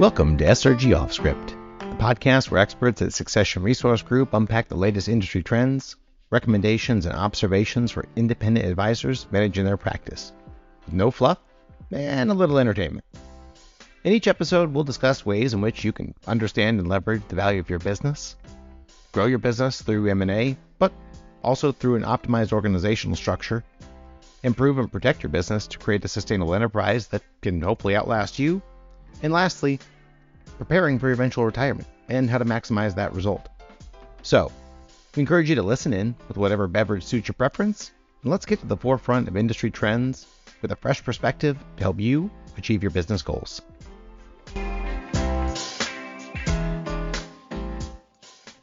Welcome to SRG Off Script, the podcast where experts at Succession Resource Group unpack the latest industry trends, recommendations, and observations for independent advisors managing their practice. With no fluff and a little entertainment. In each episode, we'll discuss ways in which you can understand and leverage the value of your business, grow your business through M&A, but also through an optimized organizational structure, improve and protect your business to create a sustainable enterprise that can hopefully outlast you, and lastly, preparing for your eventual retirement and how to maximize that result. So, we encourage you to listen in with whatever beverage suits your preference, and let's get to the forefront of industry trends with a fresh perspective to help you achieve your business goals.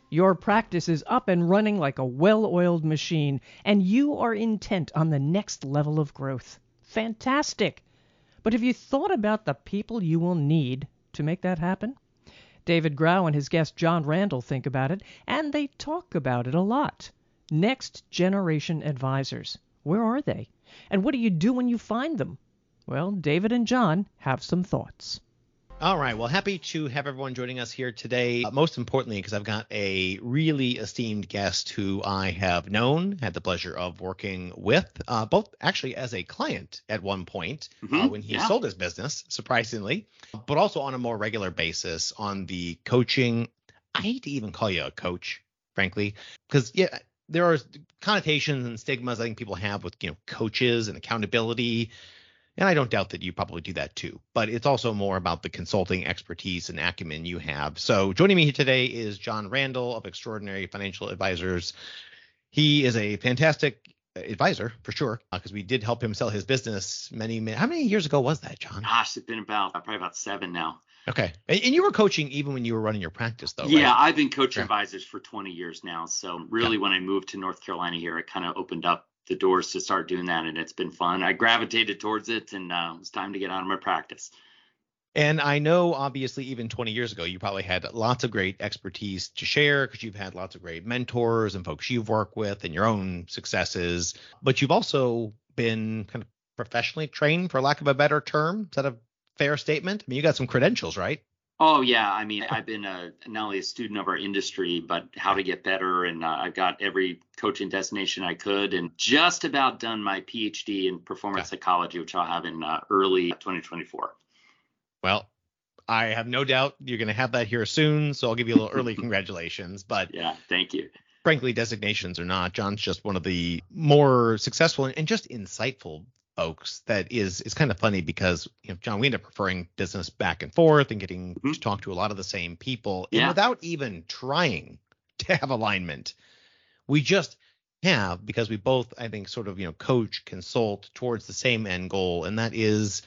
Your practice is up and running like a well oiled machine, and you are intent on the next level of growth. Fantastic! But have you thought about the people you will need to make that happen? David Grau and his guest Jon Randall think about it, and they talk about it a lot. Next generation advisors. Where are they? And what do you do when you find them? Well, David and Jon have some thoughts. All right. Well, happy to have everyone joining us here today. Uh, most importantly, because I've got a really esteemed guest who I have known, had the pleasure of working with, uh, both actually as a client at one point uh, mm-hmm. uh, when he yeah. sold his business, surprisingly, but also on a more regular basis on the coaching. I hate to even call you a coach, frankly, because yeah, there are connotations and stigmas I think people have with you know coaches and accountability and I don't doubt that you probably do that too. But it's also more about the consulting expertise and acumen you have. So joining me here today is Jon Randall of Extraordinary Financial Advisors. He is a fantastic advisor for sure because uh, we did help him sell his business many, many how many years ago was that jon gosh it's been about probably about seven now okay and, and you were coaching even when you were running your practice though yeah right? i've been coaching yeah. advisors for 20 years now so really yeah. when i moved to north carolina here it kind of opened up the doors to start doing that, and it's been fun. I gravitated towards it, and uh, it was time to get out of my practice. And I know, obviously, even 20 years ago, you probably had lots of great expertise to share because you've had lots of great mentors and folks you've worked with and your own successes. But you've also been kind of professionally trained, for lack of a better term. Is that a fair statement? I mean, you got some credentials, right? Oh yeah, I mean, I've been a, not only a student of our industry, but how to get better, and uh, I've got every coaching designation I could, and just about done my PhD in performance psychology, which I'll have in uh, early 2024. Well, I have no doubt you're going to have that here soon, so I'll give you a little early congratulations. But yeah, thank you. Frankly, designations or not, Jon's just one of the more successful and just insightful folks that is is kind of funny because you know Jon we end up referring business back and forth and getting mm-hmm. to talk to a lot of the same people yeah. and without even trying to have alignment we just have because we both I think sort of you know coach consult towards the same end goal and that is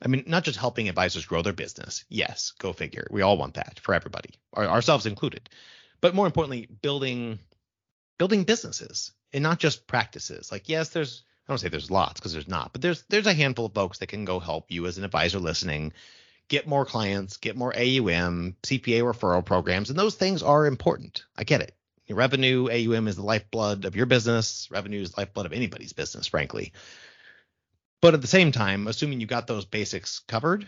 I mean not just helping advisors grow their business yes go figure we all want that for everybody ourselves included but more importantly building building businesses and not just practices like yes there's I don't say there's lots because there's not, but there's there's a handful of folks that can go help you as an advisor listening, get more clients, get more AUM, CPA referral programs, and those things are important. I get it. Your revenue, AUM is the lifeblood of your business. Revenue is the lifeblood of anybody's business, frankly. But at the same time, assuming you got those basics covered,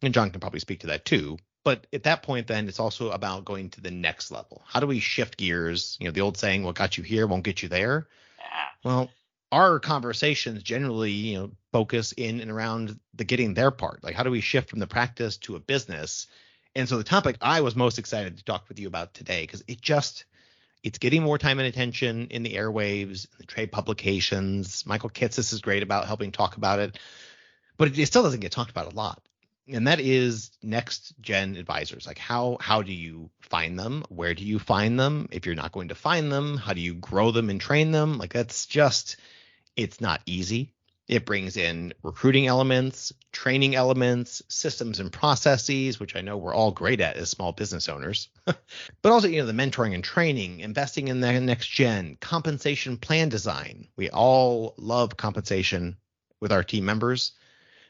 and Jon can probably speak to that too. But at that point, then it's also about going to the next level. How do we shift gears? You know, the old saying, "What got you here won't get you there." Well, our conversations generally, you know, focus in and around the getting their part. Like how do we shift from the practice to a business? And so the topic I was most excited to talk with you about today because it just it's getting more time and attention in the airwaves, the trade publications. Michael Kitces is great about helping talk about it, but it, it still doesn't get talked about a lot. And that is next gen advisors. Like how how do you find them? Where do you find them? If you're not going to find them, how do you grow them and train them? Like that's just it's not easy. It brings in recruiting elements, training elements, systems and processes, which I know we're all great at as small business owners. but also, you know, the mentoring and training, investing in the next gen, compensation plan design. We all love compensation with our team members.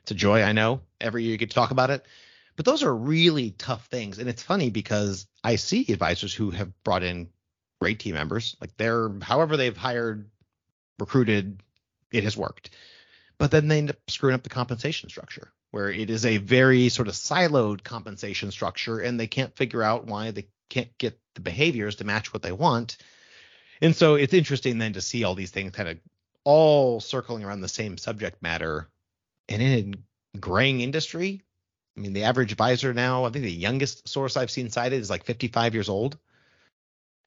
It's a joy, I know. Every year you get to talk about it. But those are really tough things. And it's funny because I see advisors who have brought in great team members. Like they're however they've hired, recruited, it has worked. But then they end up screwing up the compensation structure. where it is a very sort of siloed compensation structure and they can't figure out why they can't get the behaviors to match what they want. And so it's interesting then to see all these things kind of all circling around the same subject matter. And in a graying industry, I mean, the average advisor now, I think the youngest source I've seen cited is like 55 years old.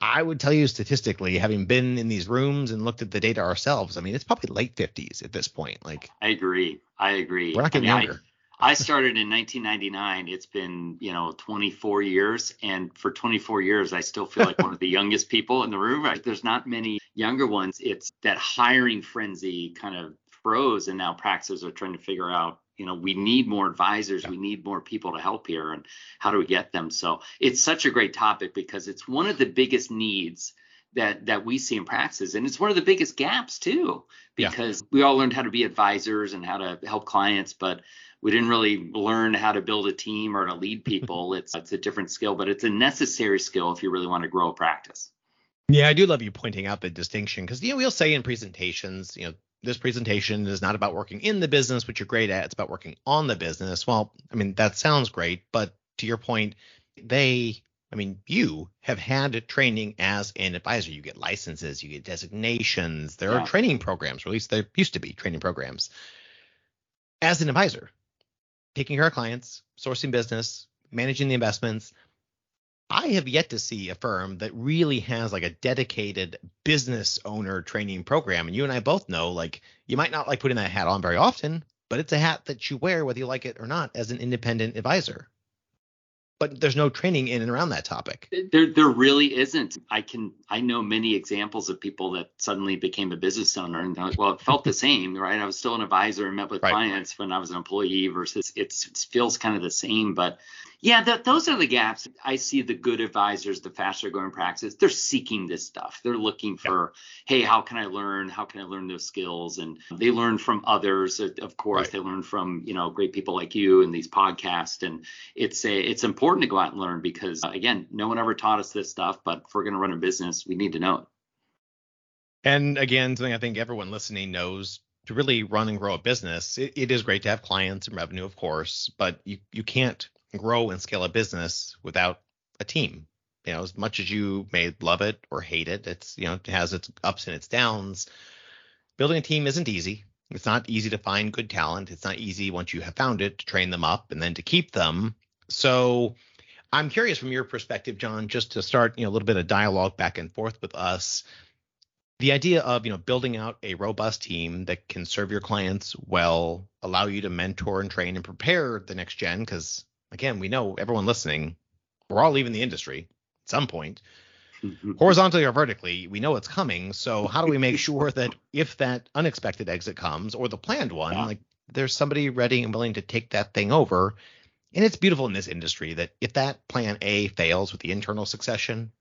I would tell you statistically, having been in these rooms and looked at the data ourselves, I mean, it's probably late 50s at this point. Like, I agree. I agree. We're not getting I mean, younger. I, I started in 1999. It's been, you know, 24 years. And for 24 years, I still feel like one of the youngest people in the room. Right? There's not many younger ones. It's that hiring frenzy kind of froze. And now practices are trying to figure out you know we need more advisors we need more people to help here and how do we get them? So it's such a great topic because it's one of the biggest needs that that we see in practices and it's one of the biggest gaps too because yeah. we all learned how to be advisors and how to help clients but we didn't really learn how to build a team or to lead people. It's it's a different skill but it's a necessary skill if you really want to grow a practice. Yeah, I do love you pointing out the distinction because you know we'll say in presentations, you know, this presentation is not about working in the business, which you're great at. It's about working on the business. Well, I mean, that sounds great, but to your point, they, I mean, you have had training as an advisor. You get licenses, you get designations. There yeah. are training programs, or at least there used to be training programs. As an advisor, taking care of clients, sourcing business, managing the investments, I have yet to see a firm that really has like a dedicated business owner training program. And you and I both know, like, you might not like putting that hat on very often, but it's a hat that you wear whether you like it or not as an independent advisor but there's no training in and around that topic. There, there really isn't. I can, I know many examples of people that suddenly became a business owner, and was, well, it felt the same, right? I was still an advisor and met with right. clients when I was an employee versus it feels kind of the same, but yeah, those are the gaps. I see the good advisors, the faster growing practices, they're seeking this stuff. They're looking for, hey, how can I learn? How can I learn those skills? And they learn from others, of course. Right. They learn from you know great people like you and these podcasts, and it's a it's important to go out and learn because again, no one ever taught us this stuff. But if we're going to run a business, we need to know it. And again, something I think everyone listening knows to really run and grow a business, it, it is great to have clients and revenue, of course, but you you can't grow and scale a business without a team. You know, as much as you may love it or hate it, it's you know it has its ups and its downs. Building a team isn't easy. It's not easy to find good talent. It's not easy once you have found it to train them up and then to keep them. So I'm curious from your perspective, Jon, just to start, you know, a little bit of dialogue back and forth with us. The idea of, you know, building out a robust team that can serve your clients well, allow you to mentor and train and prepare the next gen, because again, we know everyone listening, we're all leaving the industry at some point. Mm-hmm. Horizontally or vertically, we know it's coming. So how do we make sure that if that unexpected exit comes or the planned one, yeah. like there's somebody ready and willing to take that thing over? And it's beautiful in this industry that if that plan A fails with the internal succession,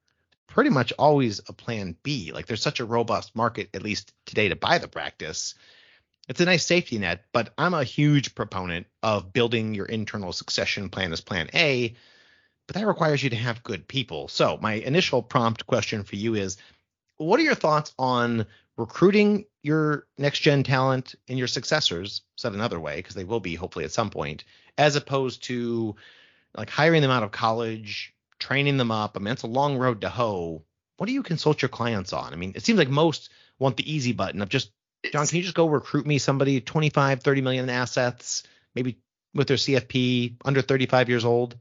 pretty much always a plan B. Like there's such a robust market, at least today, to buy the practice it's a nice safety net, but I'm a huge proponent of building your internal succession plan as plan A, but that requires you to have good people. So, my initial prompt question for you is what are your thoughts on recruiting your next gen talent and your successors, said another way, because they will be hopefully at some point, as opposed to like hiring them out of college, training them up? I mean, it's a long road to hoe. What do you consult your clients on? I mean, it seems like most want the easy button of just Jon, can you just go recruit me somebody 25, 30 million in assets, maybe with their CFP under 35 years old?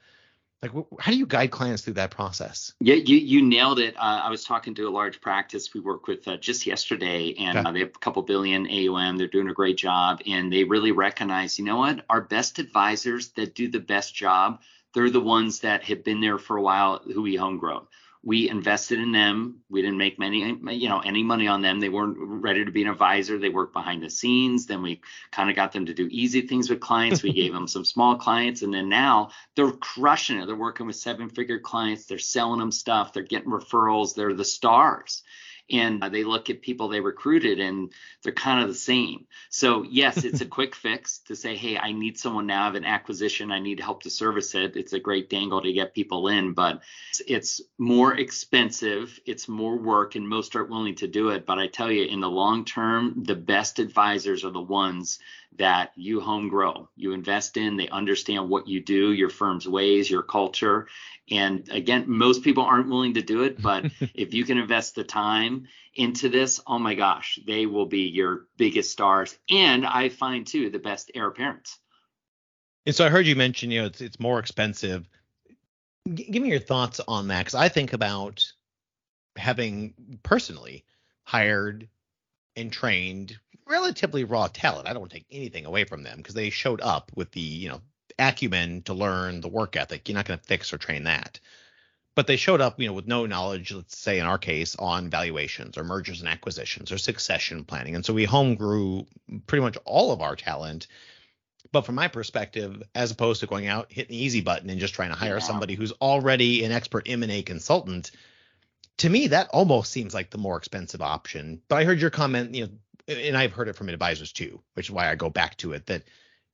Like, how do you guide clients through that process? Yeah, you, you nailed it. Uh, I was talking to a large practice we work with uh, just yesterday, and okay. uh, they have a couple billion AUM. They're doing a great job, and they really recognize, you know what? Our best advisors that do the best job, they're the ones that have been there for a while who we homegrown we invested in them. We didn't make many, you know, any money on them. They weren't ready to be an advisor. They worked behind the scenes. Then we kind of got them to do easy things with clients. We gave them some small clients, and then now they're crushing it. They're working with seven-figure clients. They're selling them stuff. They're getting referrals. They're the stars and they look at people they recruited and they're kind of the same. So yes, it's a quick fix to say, hey, I need someone now. I have an acquisition. I need help to service it. It's a great dangle to get people in, but it's more expensive. It's more work, and most aren't willing to do it. But I tell you, in the long term, the best advisors are the ones that you home grow, you invest in, they understand what you do, your firm's ways, your culture. And again, most people aren't willing to do it, but if you can invest the time into this, oh my gosh, they will be your biggest stars. And I find too the best heir apparents. And so I heard you mention, you know, it's it's more expensive. G- give me your thoughts on that, because I think about having personally hired and trained relatively raw talent. I don't want to take anything away from them because they showed up with the, you know, acumen to learn the work ethic. You're not going to fix or train that. But they showed up, you know, with no knowledge, let's say in our case, on valuations or mergers and acquisitions or succession planning. And so we home grew pretty much all of our talent. But from my perspective, as opposed to going out, hitting the easy button and just trying to hire Yeah. somebody who's already an expert M&A consultant, to me that almost seems like the more expensive option. But I heard your comment, you know, and I've heard it from advisors too, which is why I go back to it that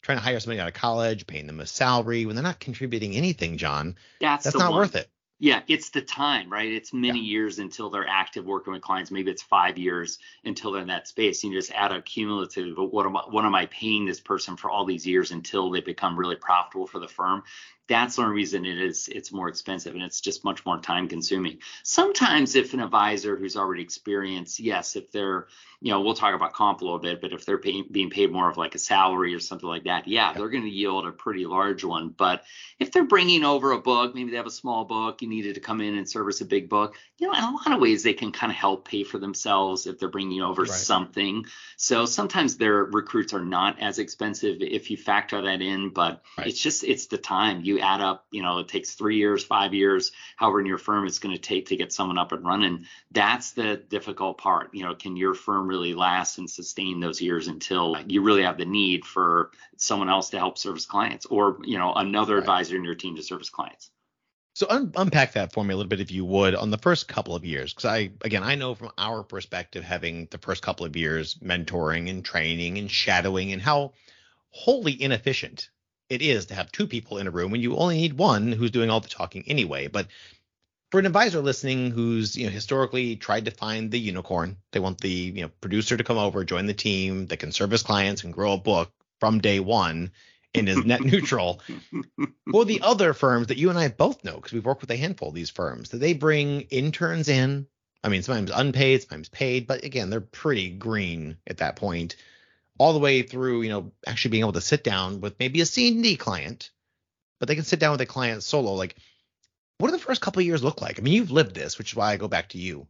trying to hire somebody out of college, paying them a salary when they're not contributing anything, Jon, That's, that's not one. worth it. Yeah, it's the time, right? It's many years until they're active working with clients. Maybe it's five years until they're in that space. You just add a cumulative. But what am I, what am I paying this person for all these years until they become really profitable for the firm? That's the only reason it is it's more expensive and it's just much more time consuming. Sometimes if an advisor who's already experienced, yes, if they're, you know, we'll talk about comp a little bit, but if they're paying, being paid more of like a salary or something like that, yeah, they're going to yield a pretty large one. But if they're bringing over a book, maybe they have a small book, you needed to come in and service a big book, you know, in a lot of ways they can kind of help pay for themselves if they're bringing over Right. something. So sometimes their recruits are not as expensive if you factor that in, but Right. it's just it's the time you add up. You know, it takes three years, five years, however in your firm it's going to take to get someone up and running. That's the difficult part. You know, can your firm really last and sustain those years until you really have the need for someone else to help service clients, or you know, another Right. advisor in your team to service clients? So un- unpack that for me a little bit, if you would, on the first couple of years, because I, again, I know from our perspective, having the first couple of years mentoring and training and shadowing, and how wholly inefficient it is to have two people in a room when you only need one who's doing all the talking anyway. But for an advisor listening who's you know historically tried to find the unicorn, they want the you know producer to come over, join the team that can service clients and grow a book from day one and is net neutral. Well, the other firms that you and I both know, because we've worked with a handful of these firms, that they bring interns in. I mean, sometimes unpaid, sometimes paid, but again, they're pretty green at that point, all the way through, you know, actually being able to sit down with maybe a C&D client, but they can sit down with a client solo. Like, what do the first couple of years look like? I mean, you've lived this, which is why I go back to you.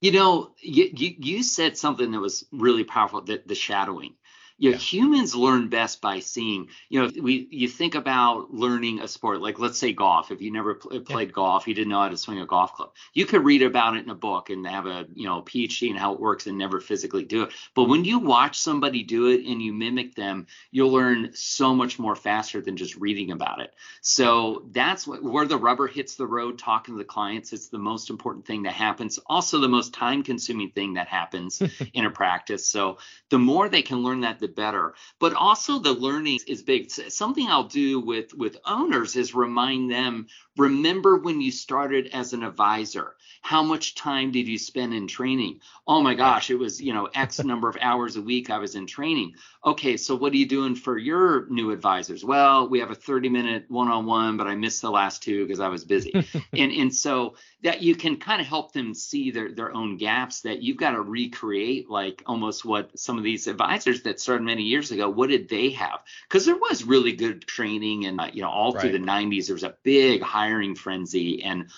You know, you, you, you said something that was really powerful, the, the shadowing. You know, Yeah. humans learn best by seeing. You know, we you think about learning a sport, like let's say golf. If you never pl- played golf, you didn't know how to swing a golf club. You could read about it in a book and have a you know PhD in how it works and never physically do it. But when you watch somebody do it and you mimic them, you'll learn so much more faster than just reading about it. So that's what, where the rubber hits the road. Talking to the clients, it's the most important thing that happens. Also, the most time-consuming thing that happens in a practice. So the more they can learn that, the better. But also the learning is big. Something I'll do with with owners is remind them. Remember when you started as an advisor? How much time did you spend in training? Oh my gosh, it was you know X number of hours a week I was in training. Okay, so what are you doing for your new advisors? Well, we have a 30 minute one on one, but I missed the last two because I was busy. and and so that you can kind of help them see their their own gaps that you've got to recreate like almost what some of these advisors that started many years ago what did they have? Because there was really good training and uh, you know all through the 90s there was a big hiring frenzy and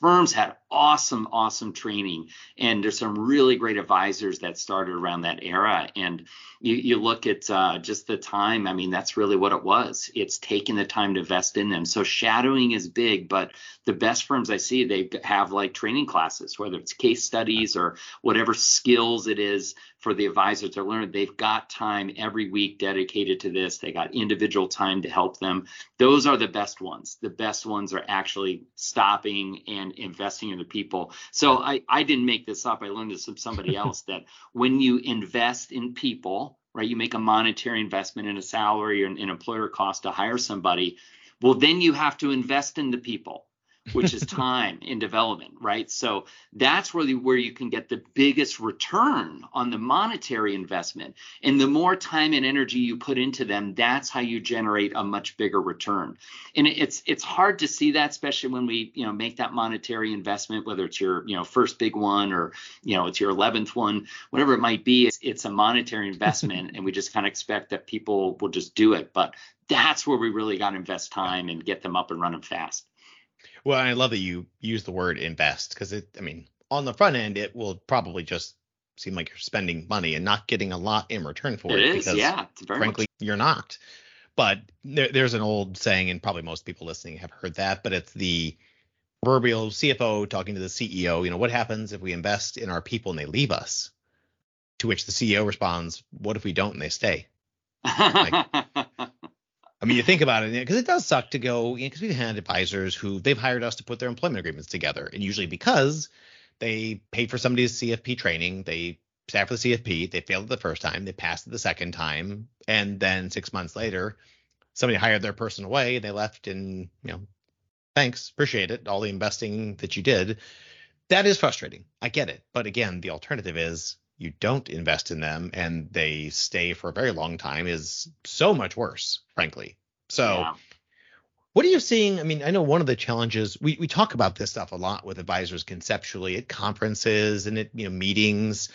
firms had awesome awesome training. And there's some really great advisors that started around that era. And you, you look at uh, just the time i mean that's really what it was. It's taking the time to invest in them. So shadowing is big but the best firms i see they have like training classes whether it's case studies or whatever skills it is for the advisor to learn. They've got time every week dedicated to this. They got individual time to help them. Those are the best ones. The best ones are actually stopping and investing in the people. So i i didn't make this up. I learned this from somebody else that when you invest in people right you make a monetary investment in a salary or an, an employer cost to hire somebody well then you have to invest in the people which is time in development, right? So that's really where you can get the biggest return on the monetary investment. And the more time and energy you put into them, that's how you generate a much bigger return. And it's it's hard to see that, especially when we you know make that monetary investment, whether it's your you know first big one or you know it's your eleventh one, whatever it might be. It's, it's a monetary investment, and we just kind of expect that people will just do it. But that's where we really got to invest time and get them up and running fast. Well, I love that you use the word invest because it, I mean, on the front end, it will probably just seem like you're spending money and not getting a lot in return for it. It is, yeah. frankly, much. you're not. But there, there's an old saying, and probably most people listening have heard that, but it's the proverbial CFO talking to the CEO. You know, what happens if we invest in our people and they leave us? To which the CEO responds, "What if we don't and they stay?" Like, I mean, you think about it because it does suck to go because you know, we've had advisors who they've hired us to put their employment agreements together, and usually because they paid for somebody's CFP training, they sat for the CFP, they failed it the first time, they passed it the second time, and then six months later, somebody hired their person away, and they left, and you know, thanks, appreciate it, all the investing that you did. That is frustrating. I get it, but again, the alternative is you don't invest in them and they stay for a very long time is so much worse, frankly. So, yeah. what are you seeing? I mean, I know one of the challenges we, we talk about this stuff a lot with advisors conceptually at conferences and at you know meetings.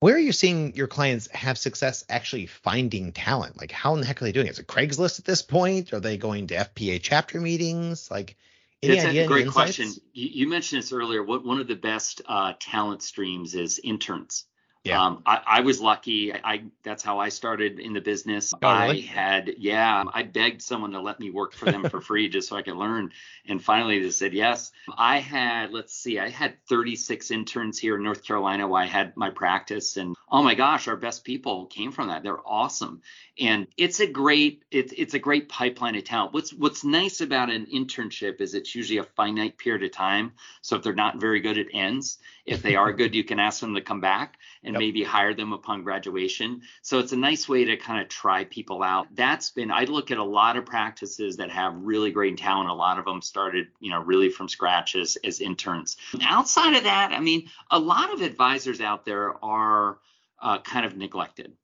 Where are you seeing your clients have success actually finding talent? Like, how in the heck are they doing it? Is it Craigslist at this point? Are they going to FPA chapter meetings? Like, any it's a great question. You, you, mentioned this earlier. What one of the best uh, talent streams is interns. Yeah. Um, I, I, was lucky. I, I, that's how I started in the business. Oh, really? I had yeah. I begged someone to let me work for them for free just so I could learn, and finally they said yes. I had let's see, I had 36 interns here in North Carolina while I had my practice, and oh my gosh, our best people came from that. They're awesome, and it's a great it's it's a great pipeline of talent. What's what's nice about an internship is it's usually a finite period of time. So if they're not very good, it ends. If they are good, you can ask them to come back and yep. maybe hire them upon graduation. So it's a nice way to kind of try people out. That's been I look at a lot of practices that have really great talent. A lot of them started, you know, really from scratch as as interns. Outside of that, I mean, a lot of advisors out there are uh, kind of neglected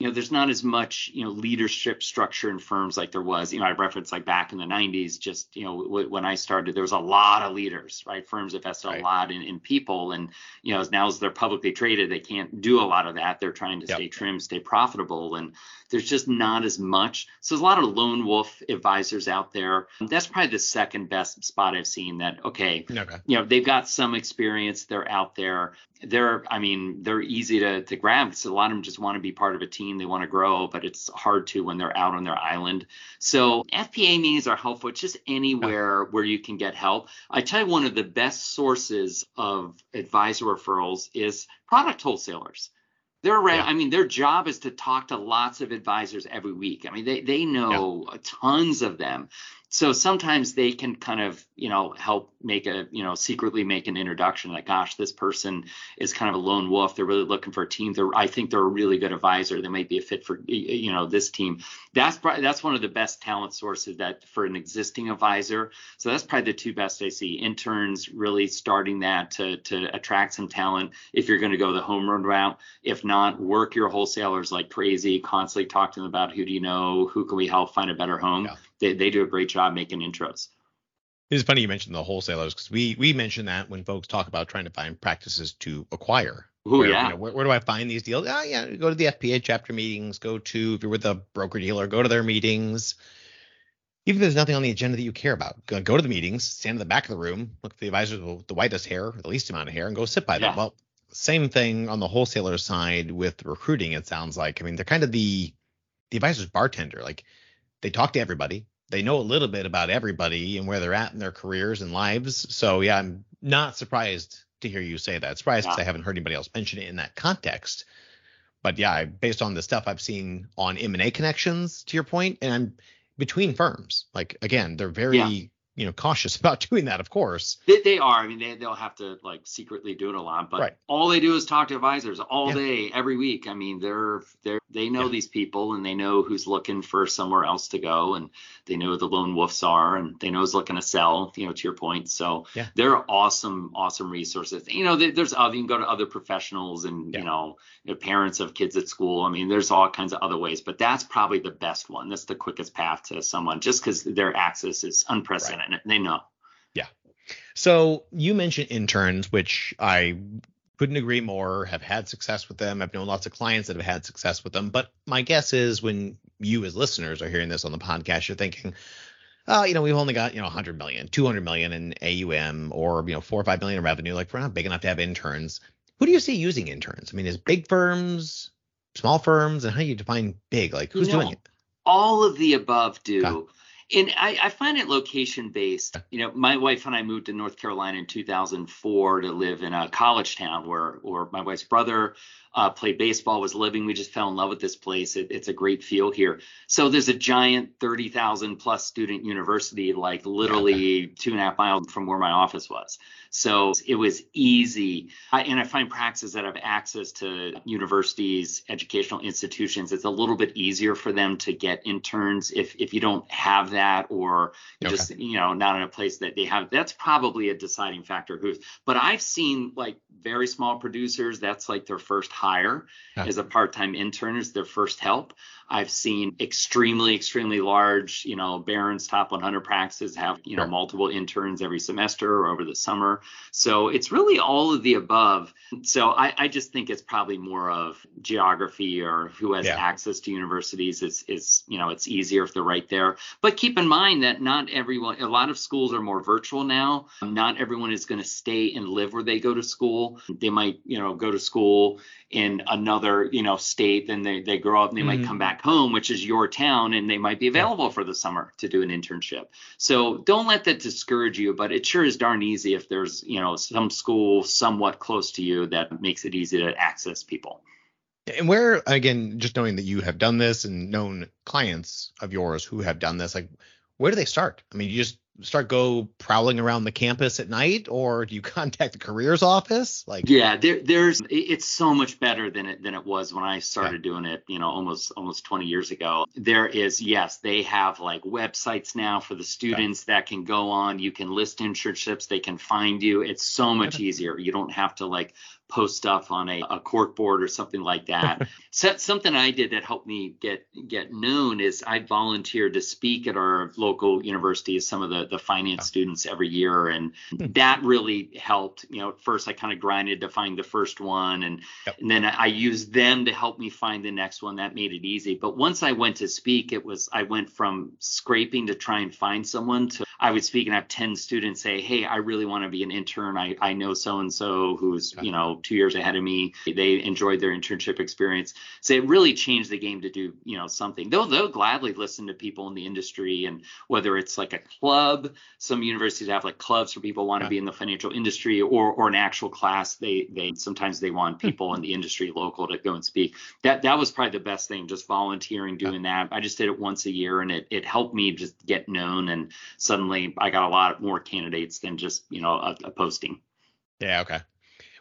you know, there's not as much, you know, leadership structure in firms like there was. You know, I referenced like back in the 90s, just, you know, w- when I started, there was a lot of leaders, right? Firms invested right. a lot in, in people. And, you know, as now as they're publicly traded, they can't do a lot of that. They're trying to yep. stay trim, stay profitable. And there's just not as much. So there's a lot of lone wolf advisors out there. That's probably the second best spot I've seen that, okay, okay. you know, they've got some experience. They're out there. They're, I mean, they're easy to, to grab because a lot of them just want to be part of a team. They want to grow, but it's hard to when they're out on their island. So FPA meetings are helpful. It's just anywhere where you can get help. I tell you, one of the best sources of advisor referrals is product wholesalers. They're around, yeah. I mean, their job is to talk to lots of advisors every week. I mean, they they know yeah. tons of them so sometimes they can kind of you know help make a you know secretly make an introduction like gosh this person is kind of a lone wolf. They're really looking for a team. They're i think they're a really good advisor. They might be a fit for you know this team. That's probably that's one of the best talent sources that for an existing advisor. So that's probably the two best i see. Interns really starting that to to attract some talent if you're going to go the home run route. If not work your wholesalers like crazy. Constantly talk to them about who do you know? Who can we help find a better home? Yeah they, they do a great job making intros. It's funny you mentioned the wholesalers because we we mention that when folks talk about trying to find practices to acquire. Oh yeah. You know, where, where, do I find these deals? Oh yeah, go to the FPA chapter meetings. Go to if you're with a broker dealer, go to their meetings. Even if there's nothing on the agenda that you care about, go, go to the meetings, stand in the back of the room, look at the advisors with the whitest hair, the least amount of hair, and go sit by them. Well, same thing on the wholesaler side with recruiting. It sounds like. I mean, they're kind of the the advisor's bartender. Like they talk to everybody they know a little bit about everybody and where they're at in their careers and lives. So yeah, I'm not surprised to hear you say that. Surprised because yeah. I haven't heard anybody else mention it in that context. But yeah, based on the stuff I've seen on M&A connections, to your point, and I'm between firms. Like again, they're very yeah. You know cautious about doing that, of course. They, they are. I mean, they they'll have to like secretly do it a lot, but Right. all they do is talk to advisors all Yeah. day, every week. I mean, they're they're they know Yeah. these people and they know who's looking for somewhere else to go, and they know who the lone wolves are, and they know who's looking to sell. You know, to your point. So Yeah. they're awesome, awesome resources. You know, there- there's other you can go to other professionals and you know, you know, parents of kids at school. I mean, there's all kinds of other ways, but that's probably the best one. That's the quickest path to someone, just because their access is unprecedented. They know. Yeah. So you mentioned interns, which I couldn't agree more. Have had success with them. I've known lots of clients that have had success with them. But my guess is when you as listeners are hearing this on the podcast, you're thinking, oh, you know, we've only got you know 100 million, 200 million in AUM, or you know, four or five million in revenue. Like we're not big enough to have interns. Who do you see using interns? I mean, is big firms, small firms, and how do you define big? Like who's doing it? all of the above do. And I, I find it location based. You know, my wife and I moved to North Carolina in 2004 to live in a college town where, where my wife's brother uh, played baseball, was living. We just fell in love with this place. It, it's a great feel here. So there's a giant 30,000 plus student university, like literally two and a half miles from where my office was. So it was easy. I, and I find practices that have access to universities, educational institutions, it's a little bit easier for them to get interns if if you don't have that or you Okay. just you know not in a place that they have. That's probably a deciding factor. Who's but I've seen like very small producers. That's like their first hire Yeah. as a part-time intern is their first help. I've seen extremely, extremely large, you know, Barron's top 100 practices have, you know, Sure. multiple interns every semester or over the summer. So it's really all of the above. So I, I just think it's probably more of geography or who has Yeah. access to universities is, is, you know, it's easier if they're right there. But keep in mind that not everyone, a lot of schools are more virtual now. Not everyone is going to stay and live where they go to school. They might, you know, go to school in another, you know, state, then they, they grow up and they might Mhm. come back home, which is your town, and they might be available for the summer to do an internship. So don't let that discourage you, but it sure is darn easy if there's, you know, some school somewhat close to you that makes it easy to access people. And where again, just knowing that you have done this and known clients of yours who have done this, like where do they start? I mean, you just start go prowling around the campus at night, or do you contact the careers office? Like, Yeah, there, there's it's so much better than it than it was when I started doing it, you know, almost almost 20 years ago. There is yes, they have like websites now for the students that can go on. You can list internships, they can find you. It's so much easier. You don't have to like post stuff on a, a cork board or something like that. so, something I did that helped me get get known is I volunteered to speak at our local university as some of the the finance students every year and hmm. that really helped. You know, at first I kind of grinded to find the first one, and Yep. and then I used them to help me find the next one. That made it easy. But once I went to speak, it was I went from scraping to try and find someone to I would speak and have ten students say, "Hey, I really want to be an intern. I I know so and so who's you know two years ahead of me. They enjoyed their internship experience. So it really changed the game to do you know something. They'll they'll gladly listen to people in the industry and whether it's like a club some universities have like clubs for people want to Yeah. be in the financial industry or or an actual class they they sometimes they want hmm. people in the industry local to go and speak that that was probably the best thing just volunteering doing that i just did it once a year and it it helped me just get known and suddenly i got a lot more candidates than just you know a, a posting yeah, okay.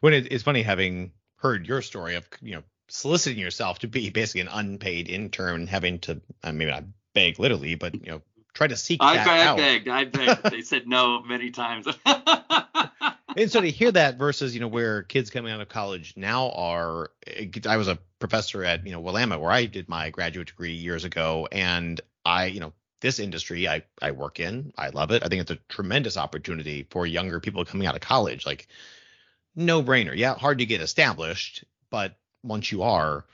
When it, it's funny having heard your story of you know soliciting yourself to be basically an unpaid intern, having to I mean not beg literally, but you know try to seek I, that I out. begged i begged they said no many times and so to hear that versus you know where kids coming out of college now are eh, i was a professor at you know willamette where i did my graduate degree years ago and i you know this industry i i work in i love it i think it's a tremendous opportunity for younger people coming out of college like no brainer yeah hard to get established but once you are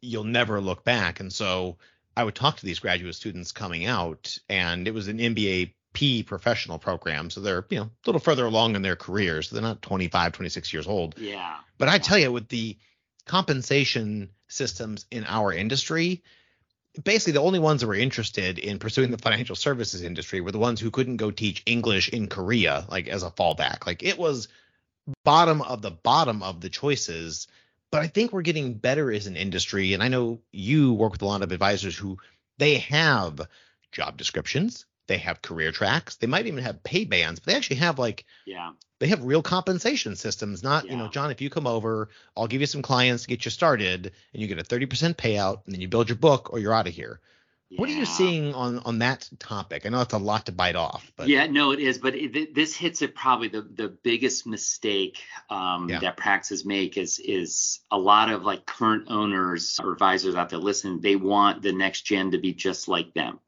you'll never look back and so i would talk to these graduate students coming out and it was an mba P professional program. So they're, you know, a little further along in their careers. So they're not 25, 26 years old. yeah But I tell you, with the compensation systems in our industry, basically the only ones that were interested in pursuing the financial services industry were the ones who couldn't go teach English in Korea, like as a fallback. Like it was bottom of the bottom of the choices. But I think we're getting better as an industry. And I know you work with a lot of advisors who they have job descriptions They have career tracks. They might even have pay bands, but they actually have like yeah they have real compensation systems. Not you know, John, if you come over, I'll give you some clients to get you started, and you get a 30% payout, and then you build your book, or you're out of here. What are you seeing on on that topic? I know it's a lot to bite off, but yeah, no, it is, but it, this hits at probably the the biggest mistake um, Yeah. that practices make is is a lot of like current owners or advisors out there listening. They want the next gen to be just like them,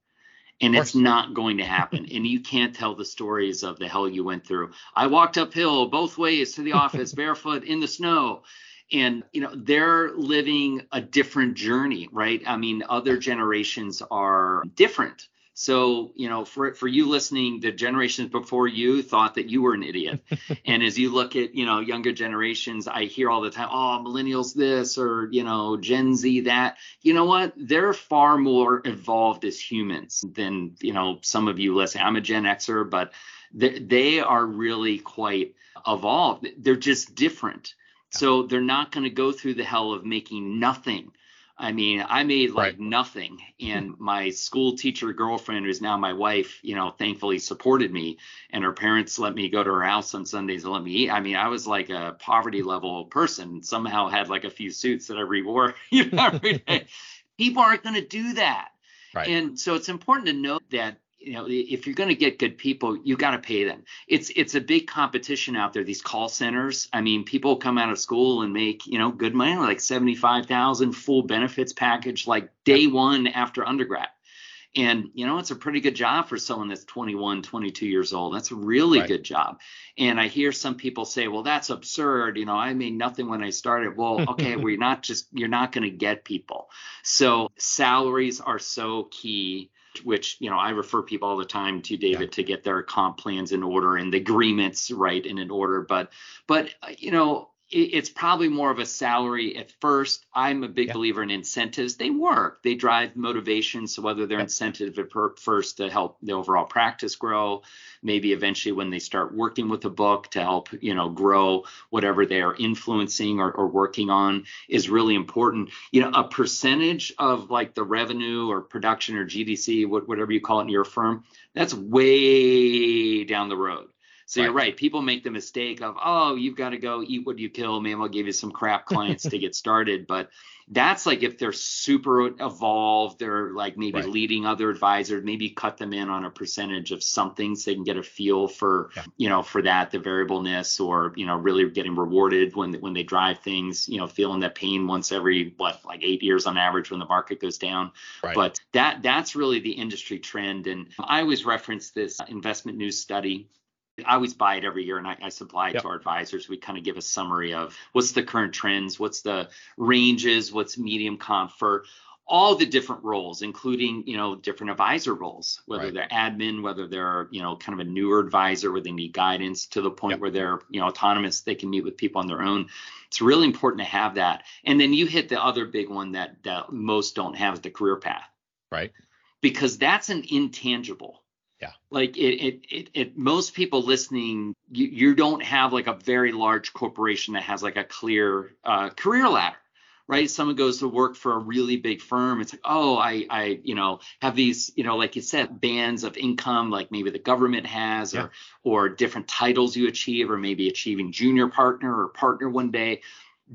and it's not going to happen. and you can't tell the stories of the hell you went through. I walked uphill both ways to the office barefoot in the snow. And you know they're living a different journey, right? I mean, other generations are different. So, you know, for for you listening, the generations before you thought that you were an idiot. and as you look at, you know, younger generations, I hear all the time, oh, millennials this or, you know, Gen Z that. You know what? They're far more evolved as humans than, you know, some of you listen. I'm a Gen Xer, but they, they are really quite evolved. They're just different. So they're not going to go through the hell of making nothing. I mean, I made like Right. nothing, and my school teacher girlfriend, who's now my wife, you know, thankfully supported me, and her parents let me go to her house on Sundays and let me eat. I mean, I was like a poverty level person. Somehow had like a few suits that I rewore, you know, every day. People aren't going to do that. right. And so it's important to note that you know if you're going to get good people, you got to pay them. It's it's a big competition out there. These call centers. I mean, people come out of school and make you know good money, like seventy five thousand, full benefits package, like day one after undergrad. And you know, it's a pretty good job for someone that's 21, 22 years old. That's a really Right. good job. And I hear some people say, "Well, that's absurd. You know, I made nothing when I started." Well, okay, we're not just you're not going to get people. So salaries are so key, which you know I refer people all the time to David to get their comp plans in order and the agreements right and in order. But but you know it's probably more of a salary at first. I'm a big Yeah. believer in incentives. They work. They drive motivation. So whether they're Yep. incentive at per- first to help the overall practice grow, maybe eventually when they start working with a book to help you know grow whatever they are influencing or, or working on is really important you know a percentage of like the revenue or production or gdc what, whatever you call it in your firm that's way down the road so you're Right. right people make the mistake of oh you've got to go eat what you kill maybe i'll give you some crap clients to get started but that's like if they're super evolved they're like maybe Right. leading other advisors maybe cut them in on a percentage of something so they can get a feel for Yeah. you know for that the variableness or you know really getting rewarded when when they drive things you know feeling that pain once every what like eight years on average when the market goes down Right. but that that's really the industry trend and i always reference this investment news study I always buy it every year and I, I supply it Yep. to our advisors. We kind of give a summary of what's the current trends, what's the ranges, what's medium comp for all the different roles, including, you know, different advisor roles, whether Right. they're admin, whether they're, you know, kind of a newer advisor where they need guidance to the point Yep. where they're, you know, autonomous, they can meet with people on their own. It's really important to have that. And then you hit the other big one that, that most don't have is the career path right. because that's an intangible. Yeah. Like it, it, it, it most people listening, you, you don't have like a very large corporation that has like a clear uh, career ladder, right? Someone goes to work for a really big firm. It's like, oh, I, I, you know, have these, you know, like you said, bands of income, like maybe the government has, Yeah. or, or different titles you achieve, or maybe achieving junior partner or partner one day.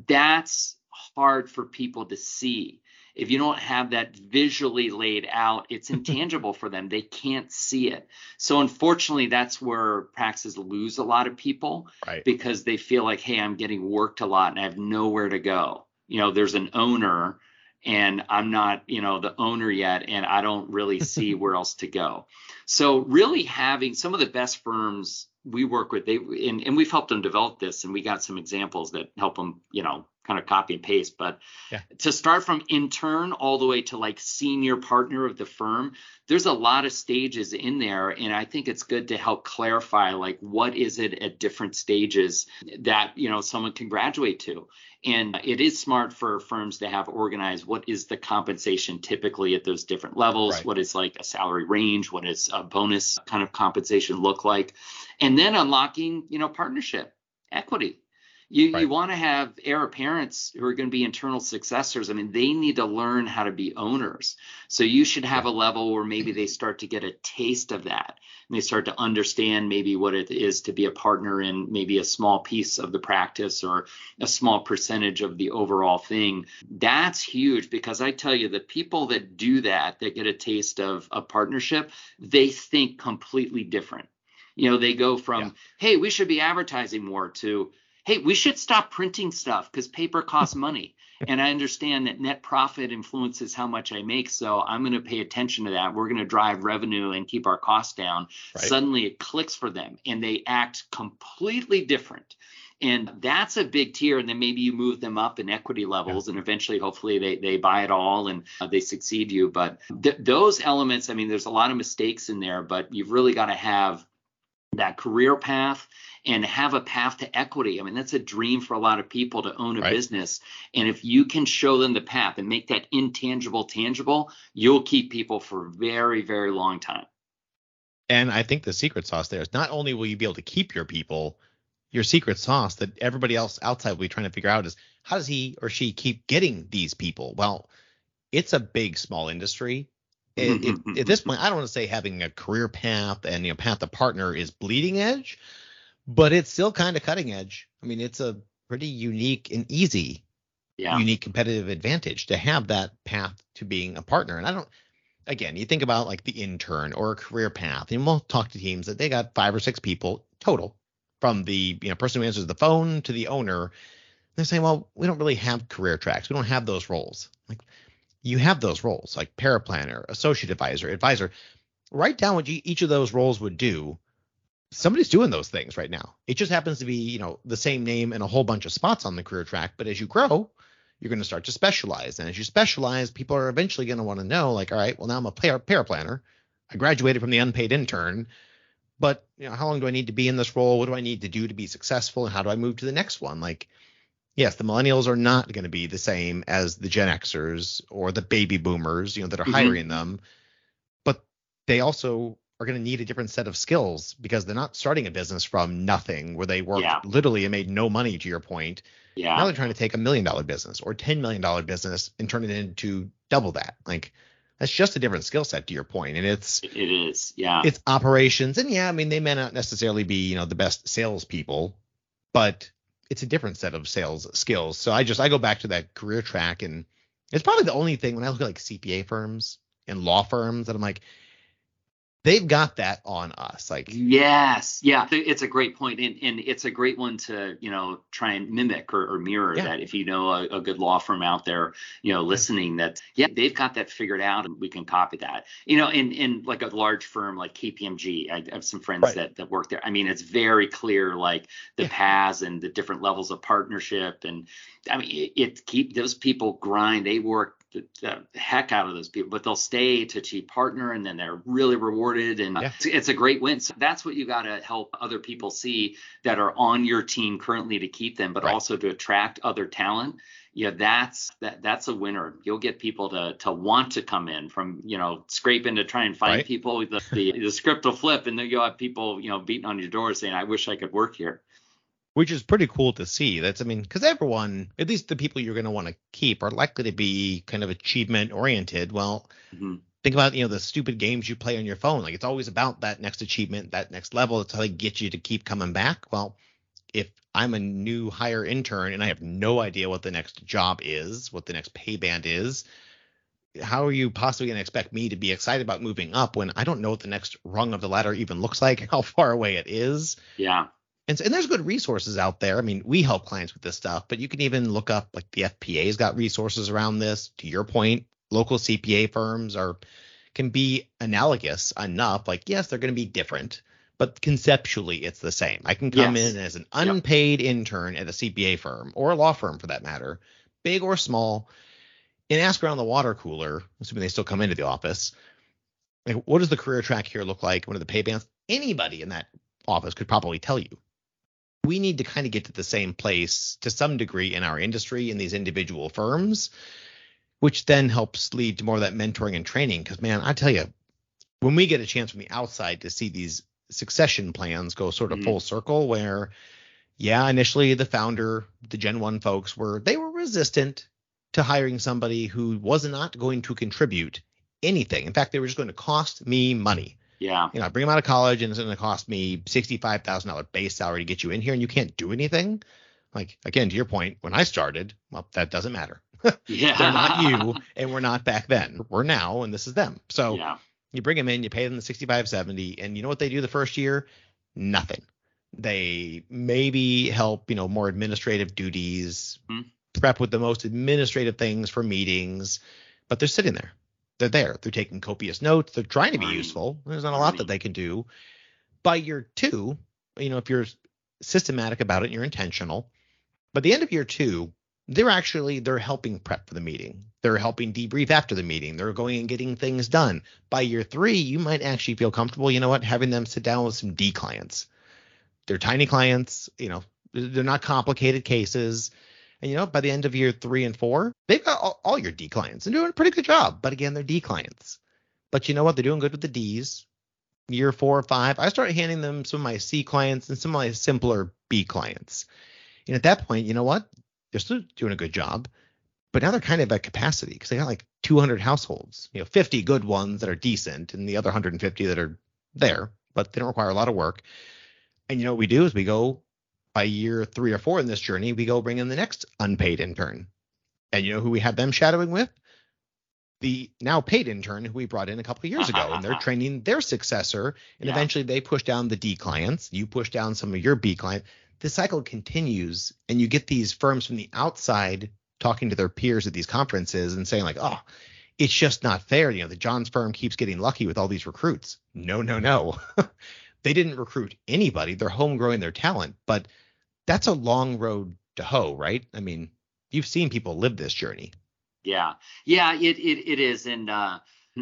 That's hard for people to see if you don't have that visually laid out, it's intangible for them. They can't see it. So unfortunately, that's where practices lose a lot of people Right. because they feel like, hey, I'm getting worked a lot and I have nowhere to go. You know, there's an owner and I'm not, you know, the owner yet, and I don't really see where else to go. So really having some of the best firms we work with, they and, and we've helped them develop this, and we got some examples that help them, you know, kind of copy and paste. But Yeah. to start from intern all the way to like senior partner of the firm, there's a lot of stages in there, and I think it's good to help clarify like what is it at different stages that you know someone can graduate to. And it is smart for firms to have organized what is the compensation typically at those different levels, Right. what is like a salary range, what is a bonus kind of compensation look like, and then unlocking, you know, partnership, equity. You Right. you want to have heir apparents who are going to be internal successors. I mean, they need to learn how to be owners. So you should have a level where maybe they start to get a taste of that and they start to understand maybe what it is to be a partner in maybe a small piece of the practice or a small percentage of the overall thing. That's huge because I tell you, the people that do that, that get a taste of a partnership, they think completely different. You know, they go from, Yeah. hey, we should be advertising more to, hey, we should stop printing stuff because paper costs money. and I understand that net profit influences how much I make. So I'm going to pay attention to that. We're going to drive revenue and keep our costs down. Right. Suddenly it clicks for them and they act completely different. And that's a big tier. And then maybe you move them up in equity levels and eventually, hopefully, they, they buy it all and uh, they succeed you. But th- those elements, I mean, there's a lot of mistakes in there, but you've really got to have that career path and have a path to equity. I mean, that's a dream for a lot of people to own a Right. business. And if you can show them the path and make that intangible tangible, you'll keep people for a very, very long time. And I think the secret sauce there is not only will you be able to keep your people, your secret sauce that everybody else outside will be trying to figure out is how does he or she keep getting these people? Well, it's a big small industry. It- it- at this point, I don't want to say having a career path and you know path to partner is bleeding edge, but it's still kind of cutting edge. I mean, it's a pretty unique and easy Yeah. unique competitive advantage to have that path to being a partner. And I don't, again, you think about like the intern or a career path, and we'll talk to teams that they got five or six people total from the you know person who answers the phone to the owner. They're saying, well, we don't really have career tracks. We don't have those roles. Like you have those roles, like paraplanner, associate advisor, advisor. Write down what you, each of those roles would do. Somebody's doing those things right now. It just happens to be, you know, the same name and a whole bunch of spots on the career track. But as you grow, you're going to start to specialize. And as you specialize, people are eventually going to want to know, like, all right, well, now I'm a para planner. I graduated from the unpaid intern, but you know, how long do I need to be in this role? What do I need to do to be successful? And how do I move to the next one? Like, yes, the millennials are not going to be the same as the Gen Xers or the baby boomers, you know, that are Mhm. hiring them, but they also are going to need a different set of skills because they're not starting a business from nothing where they worked Yeah. literally and made no money to your point. Now they're trying to take a million dollar business or ten million dollar business and turn it into double that. Like that's just a different skill set to your point. And it's It is. Yeah. it's operations. And yeah, I mean they may not necessarily be, you know, the best salespeople, but it's a different set of sales skills. So I just I go back to that career track and it's probably the only thing when I look at like CPA firms and law firms that I'm like, they've got that on us. Like Yes, yeah, it's a great point, and, and it's a great one to you know try and mimic or, or mirror Yeah. that. If you know a, a good law firm out there, you know, listening, that yeah, they've got that figured out, and we can copy that. You know, in in like a large firm like KPMG, I have some friends Right. that that work there. I mean, it's very clear, like the Yeah. paths and the different levels of partnership, and I mean, it, it keep those people grind. They work the, heck out of those people, but they'll stay to chief partner, and then they're really rewarded, and Yeah. it's, it's a great win. So that's what you got to help other people see that are on your team currently to keep them, but Right. also to attract other talent. Yeah, that's that that's a winner. You'll get people to to want to come in from you know scraping to try and find Right. people. The, the the script will flip, and then you'll have people you know beating on your door saying, "I wish I could work here." Which is pretty cool to see. That's I mean, because everyone, at least the people you're going to want to keep, are likely to be kind of achievement oriented. Well, Mhm. think about you know the stupid games you play on your phone. Like it's always about that next achievement, that next level. It's how they get you to keep coming back. Well, if I'm a new hire intern and I have no idea what the next job is, what the next pay band is, how are you possibly going to expect me to be excited about moving up when I don't know what the next rung of the ladder even looks like, how far away it is? Yeah, And, so- and there's good resources out there. I mean, we help clients with this stuff, but you can even look up like the FPA's got resources around this. To your point, local CPA firms are can be analogous enough. Like, yes, they're going to be different, but conceptually it's the same. I can come Yes. in as an unpaid intern at a CPA firm or a law firm for that matter, big or small, and ask around the water cooler, assuming they still come into the office. Like, what does the career track here look like? What are the pay bands? Anybody in that office could probably tell you. We need to kind of get to the same place to some degree in our industry in these individual firms, which then helps lead to more of that mentoring and training. Because man, I tell you, when we get a chance from the outside to see these succession plans go sort of Mhm. full circle, where yeah, initially the founder, the Gen 1 folks were they were resistant to hiring somebody who was not going to contribute anything. In fact, they were just going to cost me money. Yeah. You know, I bring them out of college and it's going to cost me sixty-five thousand dollar base salary to get you in here, and you can't do anything. Like again, to your point, when I started, well, that doesn't matter. Yeah. They're not you, and we're not back then. We're now, and this is them. So yeah. you bring them in, you pay them the 65, 70, and you know what they do the first year? Nothing. They maybe help, you know, more administrative duties, Mhm. prep with the most administrative things for meetings, but they're sitting there. They're there. They're taking copious notes. They're trying to be useful. There's not a lot that they can do. By year two, you know, if you're systematic about it and you're intentional, by the end of year two, they're actually they're helping prep for the meeting. They're helping debrief after the meeting. They're going and getting things done. By year three, you might actually feel comfortable, you know what, having them sit down with some D clients. They're tiny clients, you know, they're not complicated cases. And you know, by the end of year three and four, they've got all, all your D clients and doing a pretty good job. But again, they're D clients. But you know what? They're doing good with the Ds. Year four or five, I started handing them some of my C clients and some of my simpler B clients. And at that point, you know what? They're still doing a good job, but now they're kind of at capacity because they got like 200 households, you know, 50 good ones that are decent and the other 150 that are there, but they don't require a lot of work. And you know what we do is we go by year three or four in this journey, we go bring in the next unpaid intern. And you know who we have them shadowing with? The now paid intern who we brought in a couple of years ago, and they're training their successor. And Yeah. eventually they push down the D clients. You push down some of your B clients. The cycle continues, and you get these firms from the outside talking to their peers at these conferences and saying like, "Oh, it's just not fair." You know, the John's firm keeps getting lucky with all these recruits. No, no, no. they didn't recruit anybody. They're homegrowing their talent, but that's a long road to hoe, right? I mean, you've seen people live this journey. Yeah, yeah, it it, it is, and uh,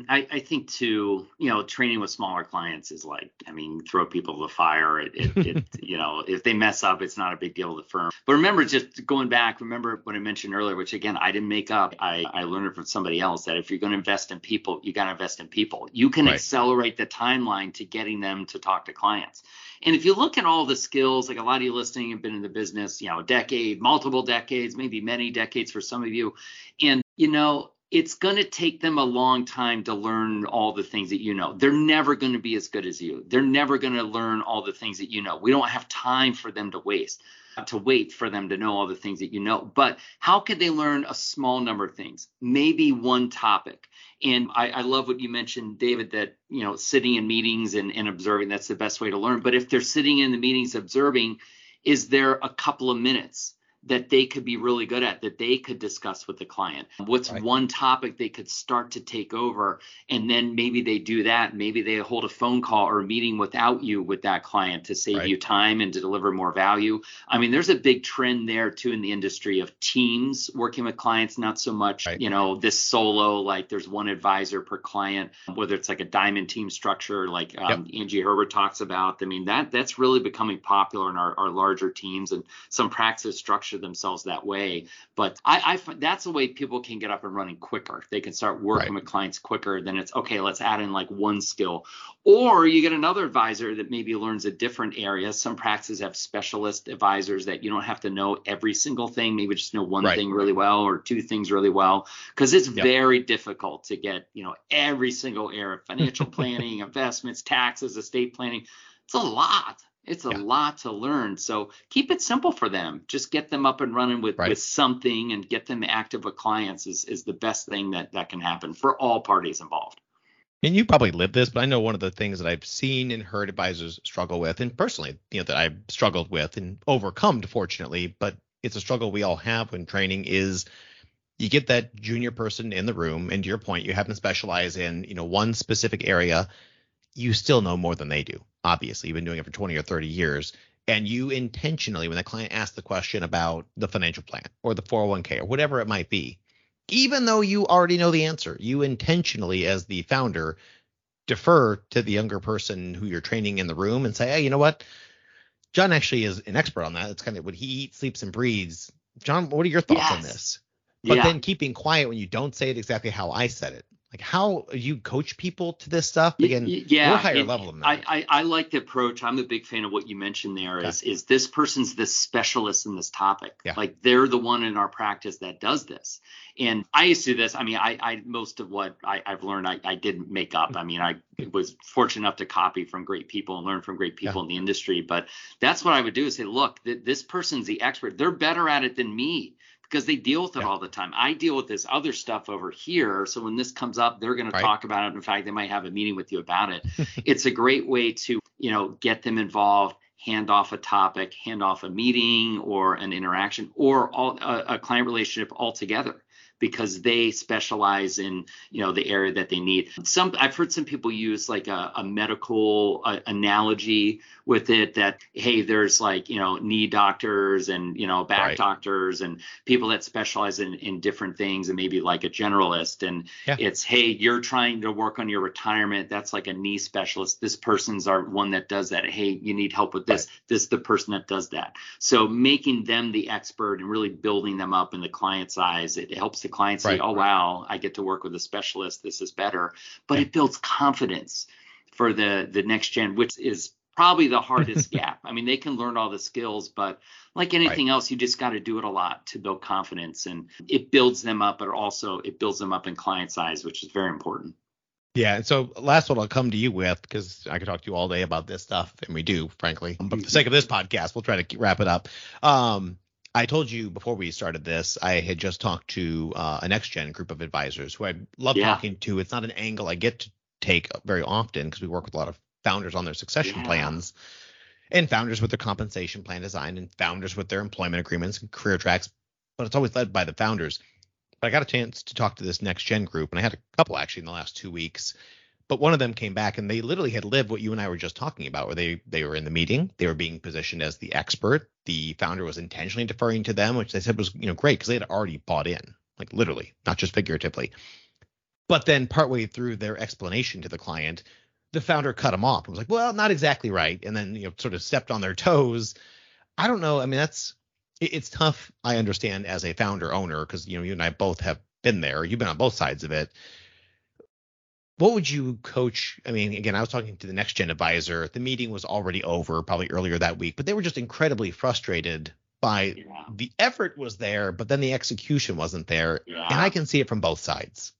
I I think too, you know, training with smaller clients is like, I mean, throw people to the fire. It, it, it you know, if they mess up, it's not a big deal to the firm. But remember, just going back, remember what I mentioned earlier, which again I didn't make up. I I learned it from somebody else that if you're going to invest in people, you got to invest in people. You can Right. accelerate the timeline to getting them to talk to clients. And if you look at all the skills, like a lot of you listening have been in the business, you know, a decade, multiple decades, maybe many decades for some of you. And, you know, it's going to take them a long time to learn all the things that you know. They're never going to be as good as you. They're never going to learn all the things that you know. We don't have time for them to waste, uh, to wait for them to know all the things that you know. But how could they learn a small number of things? Maybe one topic. And I, I love what you mentioned, David, that you know, sitting in meetings and, and observing, that's the best way to learn. But if they're sitting in the meetings observing, is there a couple of minutes that they could be really good at that they could discuss with the client what's Right. one topic they could start to take over and then maybe they do that maybe they hold a phone call or a meeting without you with that client to save Right. you time and to deliver more value i mean there's a big trend there too in the industry of teams working with clients not so much Right. you know this solo like there's one advisor per client whether it's like a diamond team structure like um, Angie Herbers talks about i mean that that's really becoming popular in our, our larger teams and some practices structure themselves that way. But I, I find that's the way people can get up and running quicker. They can start working Right. with clients quicker. Then it's okay. Let's add in like one skill, or you get another advisor that maybe learns a different area. Some practices have specialist advisors that you don't have to know every single thing. Maybe just know one Right. thing really well or two things really well, because it's Yep. very difficult to get you know every single area: financial planning, investments, taxes, estate planning. It's a lot. It's a Yeah. lot to learn. So keep it simple for them. Just get them up and running with, Right. with something and get them active with clients is, is the best thing that, that can happen for all parties involved. And you probably live this, but I know one of the things that I've seen and heard advisors struggle with, and personally, you know, that I've struggled with and overcome, fortunately, but it's a struggle we all have when training is you get that junior person in the room, and to your point, you have them specialize in, you know, one specific area. You still know more than they do. Obviously, you've been doing it for 20 or 30 years. And you intentionally, when the client asks the question about the financial plan or the 401k or whatever it might be, even though you already know the answer, you intentionally, as the founder, defer to the younger person who you're training in the room and say, hey, you know what? John actually is an expert on that. It's kind of what he eats, sleeps, and breathes. John, what are your thoughts on this? But yeah. then keeping quiet when you don't say it exactly how I said it. Like how you coach people to this stuff? Again, yeah, higher and level than I, that. I, I like the approach. I'm a big fan of what you mentioned there. Is is this person's the specialist in this topic? Yeah. Like they're the one in our practice that does this. And I used to do this. I mean, I, I most of what I, I've learned, I, I didn't make up. I mean, I was fortunate enough to copy from great people and learn from great people in the industry. But that's what I would do is say, look, th- this person's the expert. They're better at it than me because they deal with it Yeah. all the time. I deal with this other stuff over here. So when this comes up, they're going Right. to talk about it. In fact, they might have a meeting with you about it. it's a great way to, you know, get them involved, hand off a topic, hand off a meeting or an interaction or all, a, a client relationship altogether because they specialize in you know the area that they need some i've heard some people use like a, a medical uh, analogy with it that hey there's like you know knee doctors and you know back Right. doctors and people that specialize in in different things and maybe like a generalist. And Yeah. it's hey you're trying to work on your retirement. That's like a knee specialist. This person's our one that does that. Hey you need help with this. This is the person that does that. So making them the expert and really building them up in the client's eyes it helps the client say Right. oh wow i get to work with a specialist. This is better. But Yeah. it builds confidence for the the next gen which is probably the hardest gap i mean they can learn all the skills but like anything else you just got to do it a lot to build confidence and it builds them up but also it builds them up in client size, which is very important Yeah, and so last one I'll come to you with because I could talk to you all day about this stuff, and we do, frankly. But for the sake of this podcast, we'll try to wrap it up. Um, I told you before we started this, I had just talked to uh, a next gen group of advisors who I love Yeah. talking to. It's not an angle I get to take very often because we work with a lot of founders on their succession Yeah. plans, and founders with their compensation plan design, and founders with their employment agreements and career tracks. But it's always led by the founders. But I got a chance to talk to this next gen group, and I had a couple actually in the last two weeks. But one of them came back and they literally had lived what you and I were just talking about, where they they were in the meeting, they were being positioned as the expert. The founder was intentionally deferring to them, which they said was you know great because they had already bought in, like literally, not just figuratively. But then partway through their explanation to the client, the founder cut him off I was like, "Well, not exactly right," and then you know sort of stepped on their toes. I don't know. I mean, that's it, it's tough. I understand as a founder owner because you know you and I both have been there. You've been on both sides of it. What would you coach? I mean, again, I was talking to the next gen advisor. The meeting was already over, probably earlier that week, but they were just incredibly frustrated by yeah the effort was there, but then the execution wasn't there. yeah And I can see it from both sides.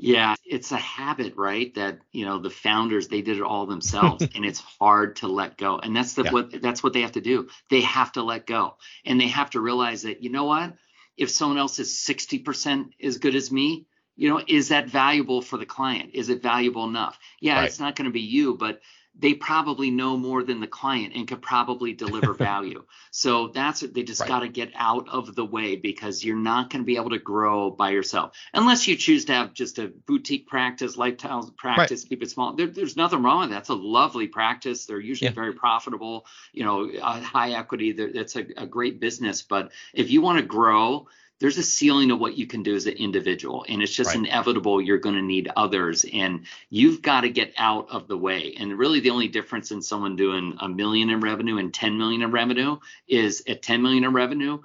Yeah, it's a habit, right? That you know the founders they did it all themselves, and it's hard to let go. And that's the Yeah. what that's what they have to do. They have to let go, and they have to realize that you know what? If someone else is sixty percent as good as me, you know, is that valuable for the client? Is it valuable enough? Yeah, Right. it's not going to be you, but they probably know more than the client and could probably deliver value. So that's it, they just Right. got to get out of the way because you're not going to be able to grow by yourself unless you choose to have just a boutique practice, lifestyle practice, keep it small. There, there's nothing wrong with that. That's a lovely practice. They're usually Yeah. very profitable, you know, uh, high equity. That's a, a great business. But if you want to grow, there's a ceiling of what you can do as an individual and it's just Right. inevitable you're going to need others and you've got to get out of the way. And really the only difference in someone doing a million in revenue and 10 million in revenue is at 10 million in revenue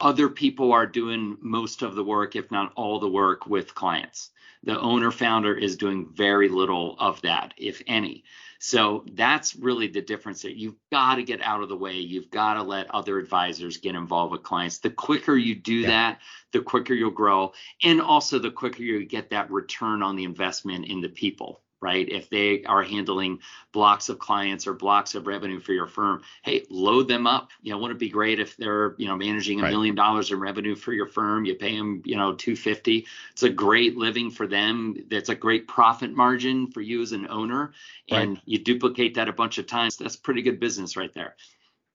other people are doing most of the work if not all the work with clients. The owner founder is doing very little of that if any so that's really the difference that you've got to get out of the way. You've got to let other advisors get involved with clients. The quicker you do Yeah. that, the quicker you'll grow. And also the quicker you get that return on the investment in the people, right? If they are handling blocks of clients or blocks of revenue for your firm, hey, load them up. You know, wouldn't it be great if they're, you know, managing a Right. million dollars in revenue for your firm? You pay them, you know, 250. It's a great living for them. That's a great profit margin for you as an owner Right. and you duplicate that a bunch of times that's pretty good business right there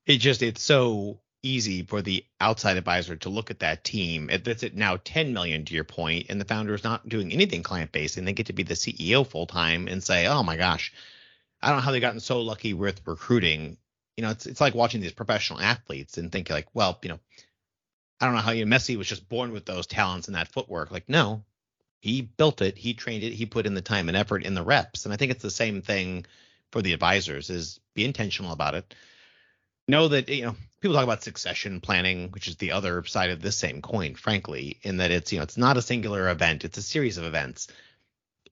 It just it's so easy for the outside advisor to look at that team. That's at now 10 million to your point, and the founder is not doing anything client based, and they get to be the CEO full time and say, "Oh my gosh, I don't know how they've gotten so lucky with recruiting." You know, it's it's like watching these professional athletes and thinking like, well, you know, I don't know how you Messi was just born with those talents and that footwork. Like, no, he built it, he trained it, he put in the time and effort in the reps, and I think it's the same thing for the advisors: is be intentional about it know that you know people talk about succession planning which is the other side of this same coin frankly in that it's you know it's not a singular event it's a series of events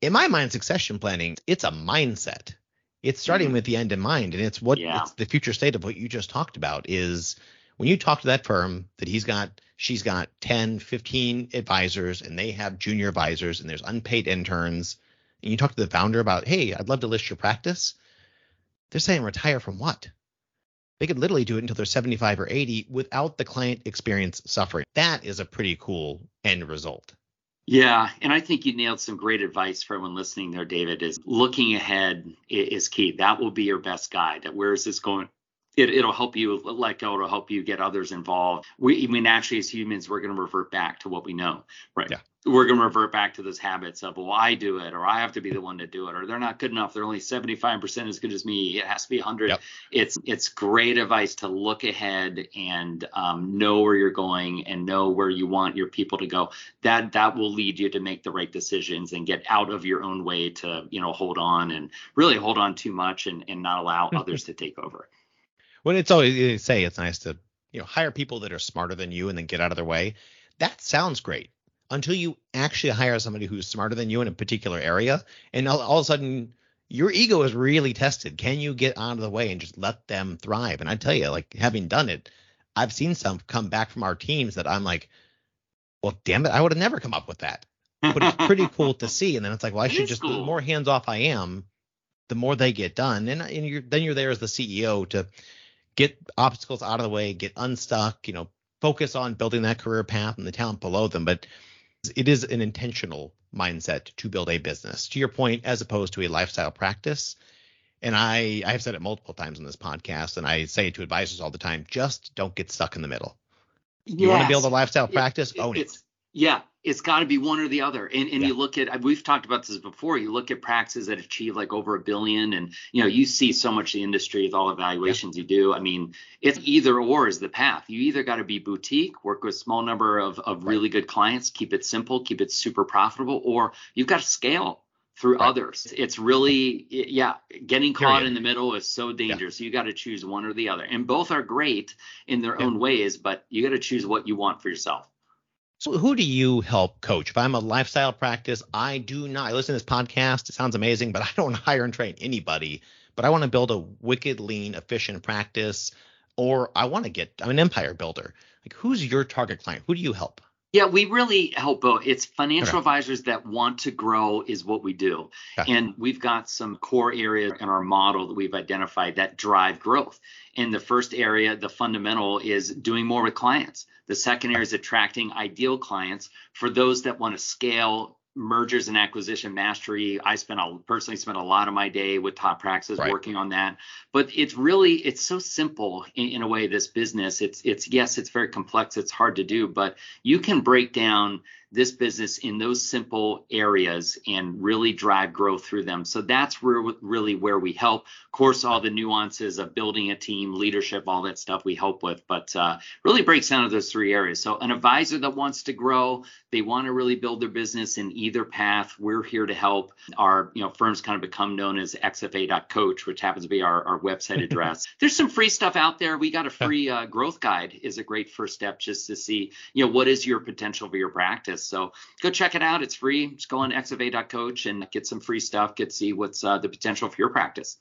in my mind, succession planning, it's a mindset. It's starting mm-hmm. with the end in mind. And it's what yeah. it's the future state of what you just talked about is when you talk to that firm that he's got, she's got 10, 15 advisors and they have junior advisors and there's unpaid interns. And you talk to the founder about, hey, I'd love to list your practice. They're saying retire from what? They could literally do it until they're 75 or 80 without the client experience suffering. That is a pretty cool end result. Yeah, and I think you nailed some great advice for everyone listening there, David. Is looking ahead is key. That will be your best guide. That where is this going? It, it'll help you let go. It'll help you get others involved. We, I mean, naturally, as humans, we're going to revert back to what we know, right? Yeah we're going to revert back to those habits of well i do it or i have to be the one to do it or they're not good enough they're only 75% as good as me it has to be 100 yep. it's it's great advice to look ahead and um, know where you're going and know where you want your people to go that that will lead you to make the right decisions and get out of your own way to you know hold on and really hold on too much and, and not allow others to take over when it's always you say it's nice to you know hire people that are smarter than you and then get out of their way that sounds great until you actually hire somebody who's smarter than you in a particular area. And all, all, of a sudden, your ego is really tested. Can you get out of the way and just let them thrive? And I tell you, like having done it, I've seen some come back from our teams that I'm like, well, damn it, I would have never come up with that. But it's pretty cool to see. And then it's like, well, I should just, cool. the more hands off I am, the more they get done. And, and you're, then you're there as the CEO to get obstacles out of the way, get unstuck, you know, focus on building that career path and the talent below them. But it is an intentional mindset to build a business. To your point, as opposed to a lifestyle practice. And I I have said it multiple times on this podcast, and I say it to advisors all the time: just don't get stuck in the middle. You yes. want to build a lifestyle practice, it, own it. Yeah, it's got to be one or the other. And and yeah. you look at uh, we've talked about this before. You look at practices that achieve like over a billion, and you know you see so much the industry with all evaluations yeah. you do. I mean, it's either or is the path. You either got to be boutique, work with small number of of right. really good clients, keep it simple, keep it super profitable, or you've got to scale through right. others. It's really yeah, getting caught Period. in the middle is so dangerous. Yeah. You got to choose one or the other, and both are great in their own ways, but you got to choose what you want for yourself. So who do you help coach? If I'm a lifestyle practice, I do not. I listen to this podcast. It sounds amazing, but I don't hire and train anybody. But I want to build a wicked, lean, efficient practice, or I want to get. I'm an empire builder. Like, who's your target client? Who do you help? Yeah, we really help both. It's financial okay. advisors that want to grow is what we do. Okay. And we've got some core areas in our model that we've identified that drive growth. And the first area, the fundamental, is doing more with clients. The second area is attracting ideal clients for those that want to scale mergers and acquisition mastery. I spent a personally spent a lot of my day with top practices right. working on that. But it's really it's so simple in, in, a way. This business, it's it's yes, it's very complex. It's hard to do, but you can break down this business in those simple areas and really drive growth through them. So that's where, really where we help. Of course, all the nuances of building a team, leadership, all that stuff we help with, but uh, really breaks down to those three areas. So an advisor that wants to grow, they want to really build their business in either path. We're here to help. Our you know firms kind of become known as XFA.coach, which happens to be our, our website address. There's some free stuff out there. We got a free uh, growth guide is a great first step just to see you know what is your potential for your practice so go check it out. It's free. Just go on xfa.coach and get some free stuff. Get see what's uh, the potential for your practice.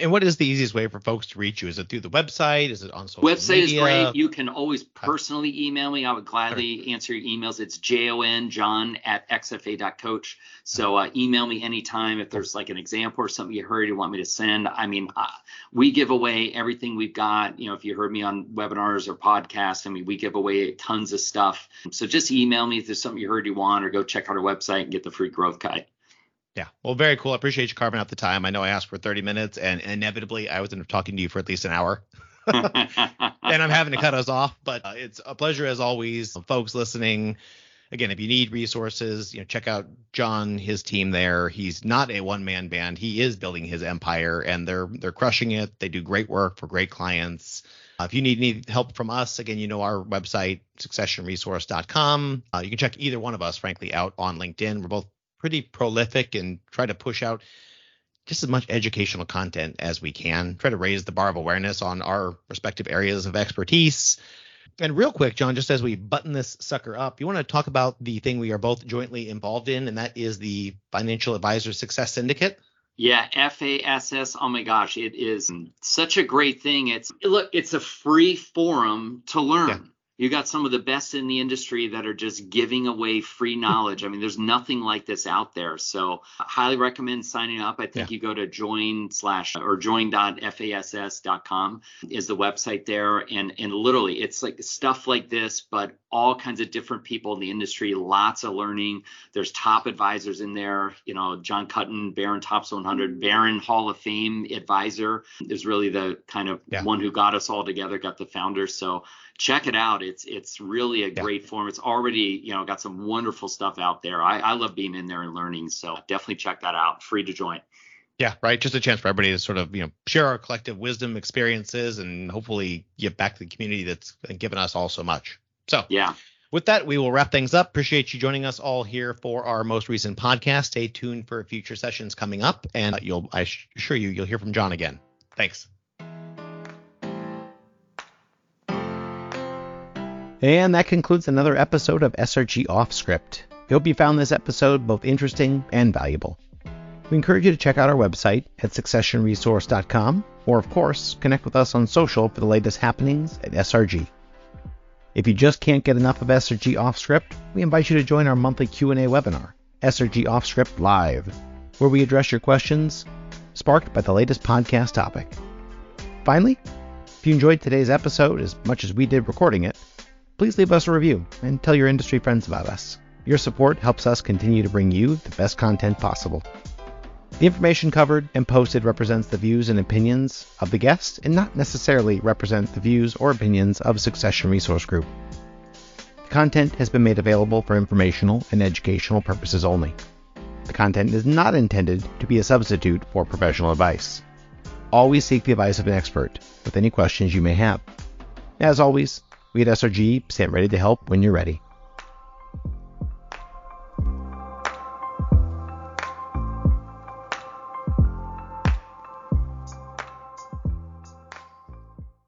And what is the easiest way for folks to reach you? Is it through the website? Is it on social website media? Website is great. You can always personally email me. I would gladly answer your emails. It's jon john at xfa.coach. So uh, email me anytime if there's like an example or something you heard you want me to send. I mean, uh, we give away everything we've got. You know, if you heard me on webinars or podcasts, I mean, we give away tons of stuff. So just email me if there's something you heard you want, or go check out our website and get the free growth guide. Yeah. Well, very cool. I appreciate you carving out the time. I know I asked for 30 minutes, and inevitably I was talking to you for at least an hour. and I'm having to cut us off, but uh, it's a pleasure as always. Folks listening, again, if you need resources, you know, check out Jon, his team there. He's not a one-man band. He is building his empire, and they're they're crushing it. They do great work for great clients. Uh, if you need any help from us, again, you know our website, successionresource.com. Uh, you can check either one of us, frankly, out on LinkedIn. We're both pretty prolific and try to push out just as much educational content as we can. Try to raise the bar of awareness on our respective areas of expertise. And real quick, Jon, just as we button this sucker up, you want to talk about the thing we are both jointly involved in, and that is the Financial Advisor Success Syndicate. Yeah, FASS. Oh my gosh, it is such a great thing. It's look, it's a free forum to learn. Yeah you got some of the best in the industry that are just giving away free knowledge. I mean, there's nothing like this out there. So highly recommend signing up. I think yeah. you go to join slash or join.fass.com is the website there. And and literally it's like stuff like this, but all kinds of different people in the industry, lots of learning. There's top advisors in there, you know, John Cutton, Barron's Top 100, Barron Hall of Fame advisor is really the kind of yeah. one who got us all together, got the founders. So check it out. It's it's really a yeah. great form. It's already you know got some wonderful stuff out there. I, I love being in there and learning. So definitely check that out. Free to join. Yeah, right. Just a chance for everybody to sort of, you know, share our collective wisdom, experiences, and hopefully give back to the community that's given us all so much. So, yeah. With that, we will wrap things up. Appreciate you joining us all here for our most recent podcast. Stay tuned for future sessions coming up, and uh, you'll, I assure you, you'll hear from Jon again. Thanks. And that concludes another episode of SRG Off Script. We hope you found this episode both interesting and valuable. We encourage you to check out our website at successionresource.com or of course, connect with us on social for the latest happenings at SRG. If you just can't get enough of SRG Off Script, we invite you to join our monthly Q&A webinar, SRG Off Script Live, where we address your questions sparked by the latest podcast topic. Finally, if you enjoyed today's episode as much as we did recording it, please leave us a review and tell your industry friends about us. Your support helps us continue to bring you the best content possible. The information covered and posted represents the views and opinions of the guest and not necessarily represent the views or opinions of Succession Resource Group. The content has been made available for informational and educational purposes only. The content is not intended to be a substitute for professional advice. Always seek the advice of an expert with any questions you may have. As always, we at SRG stand ready to help when you're ready.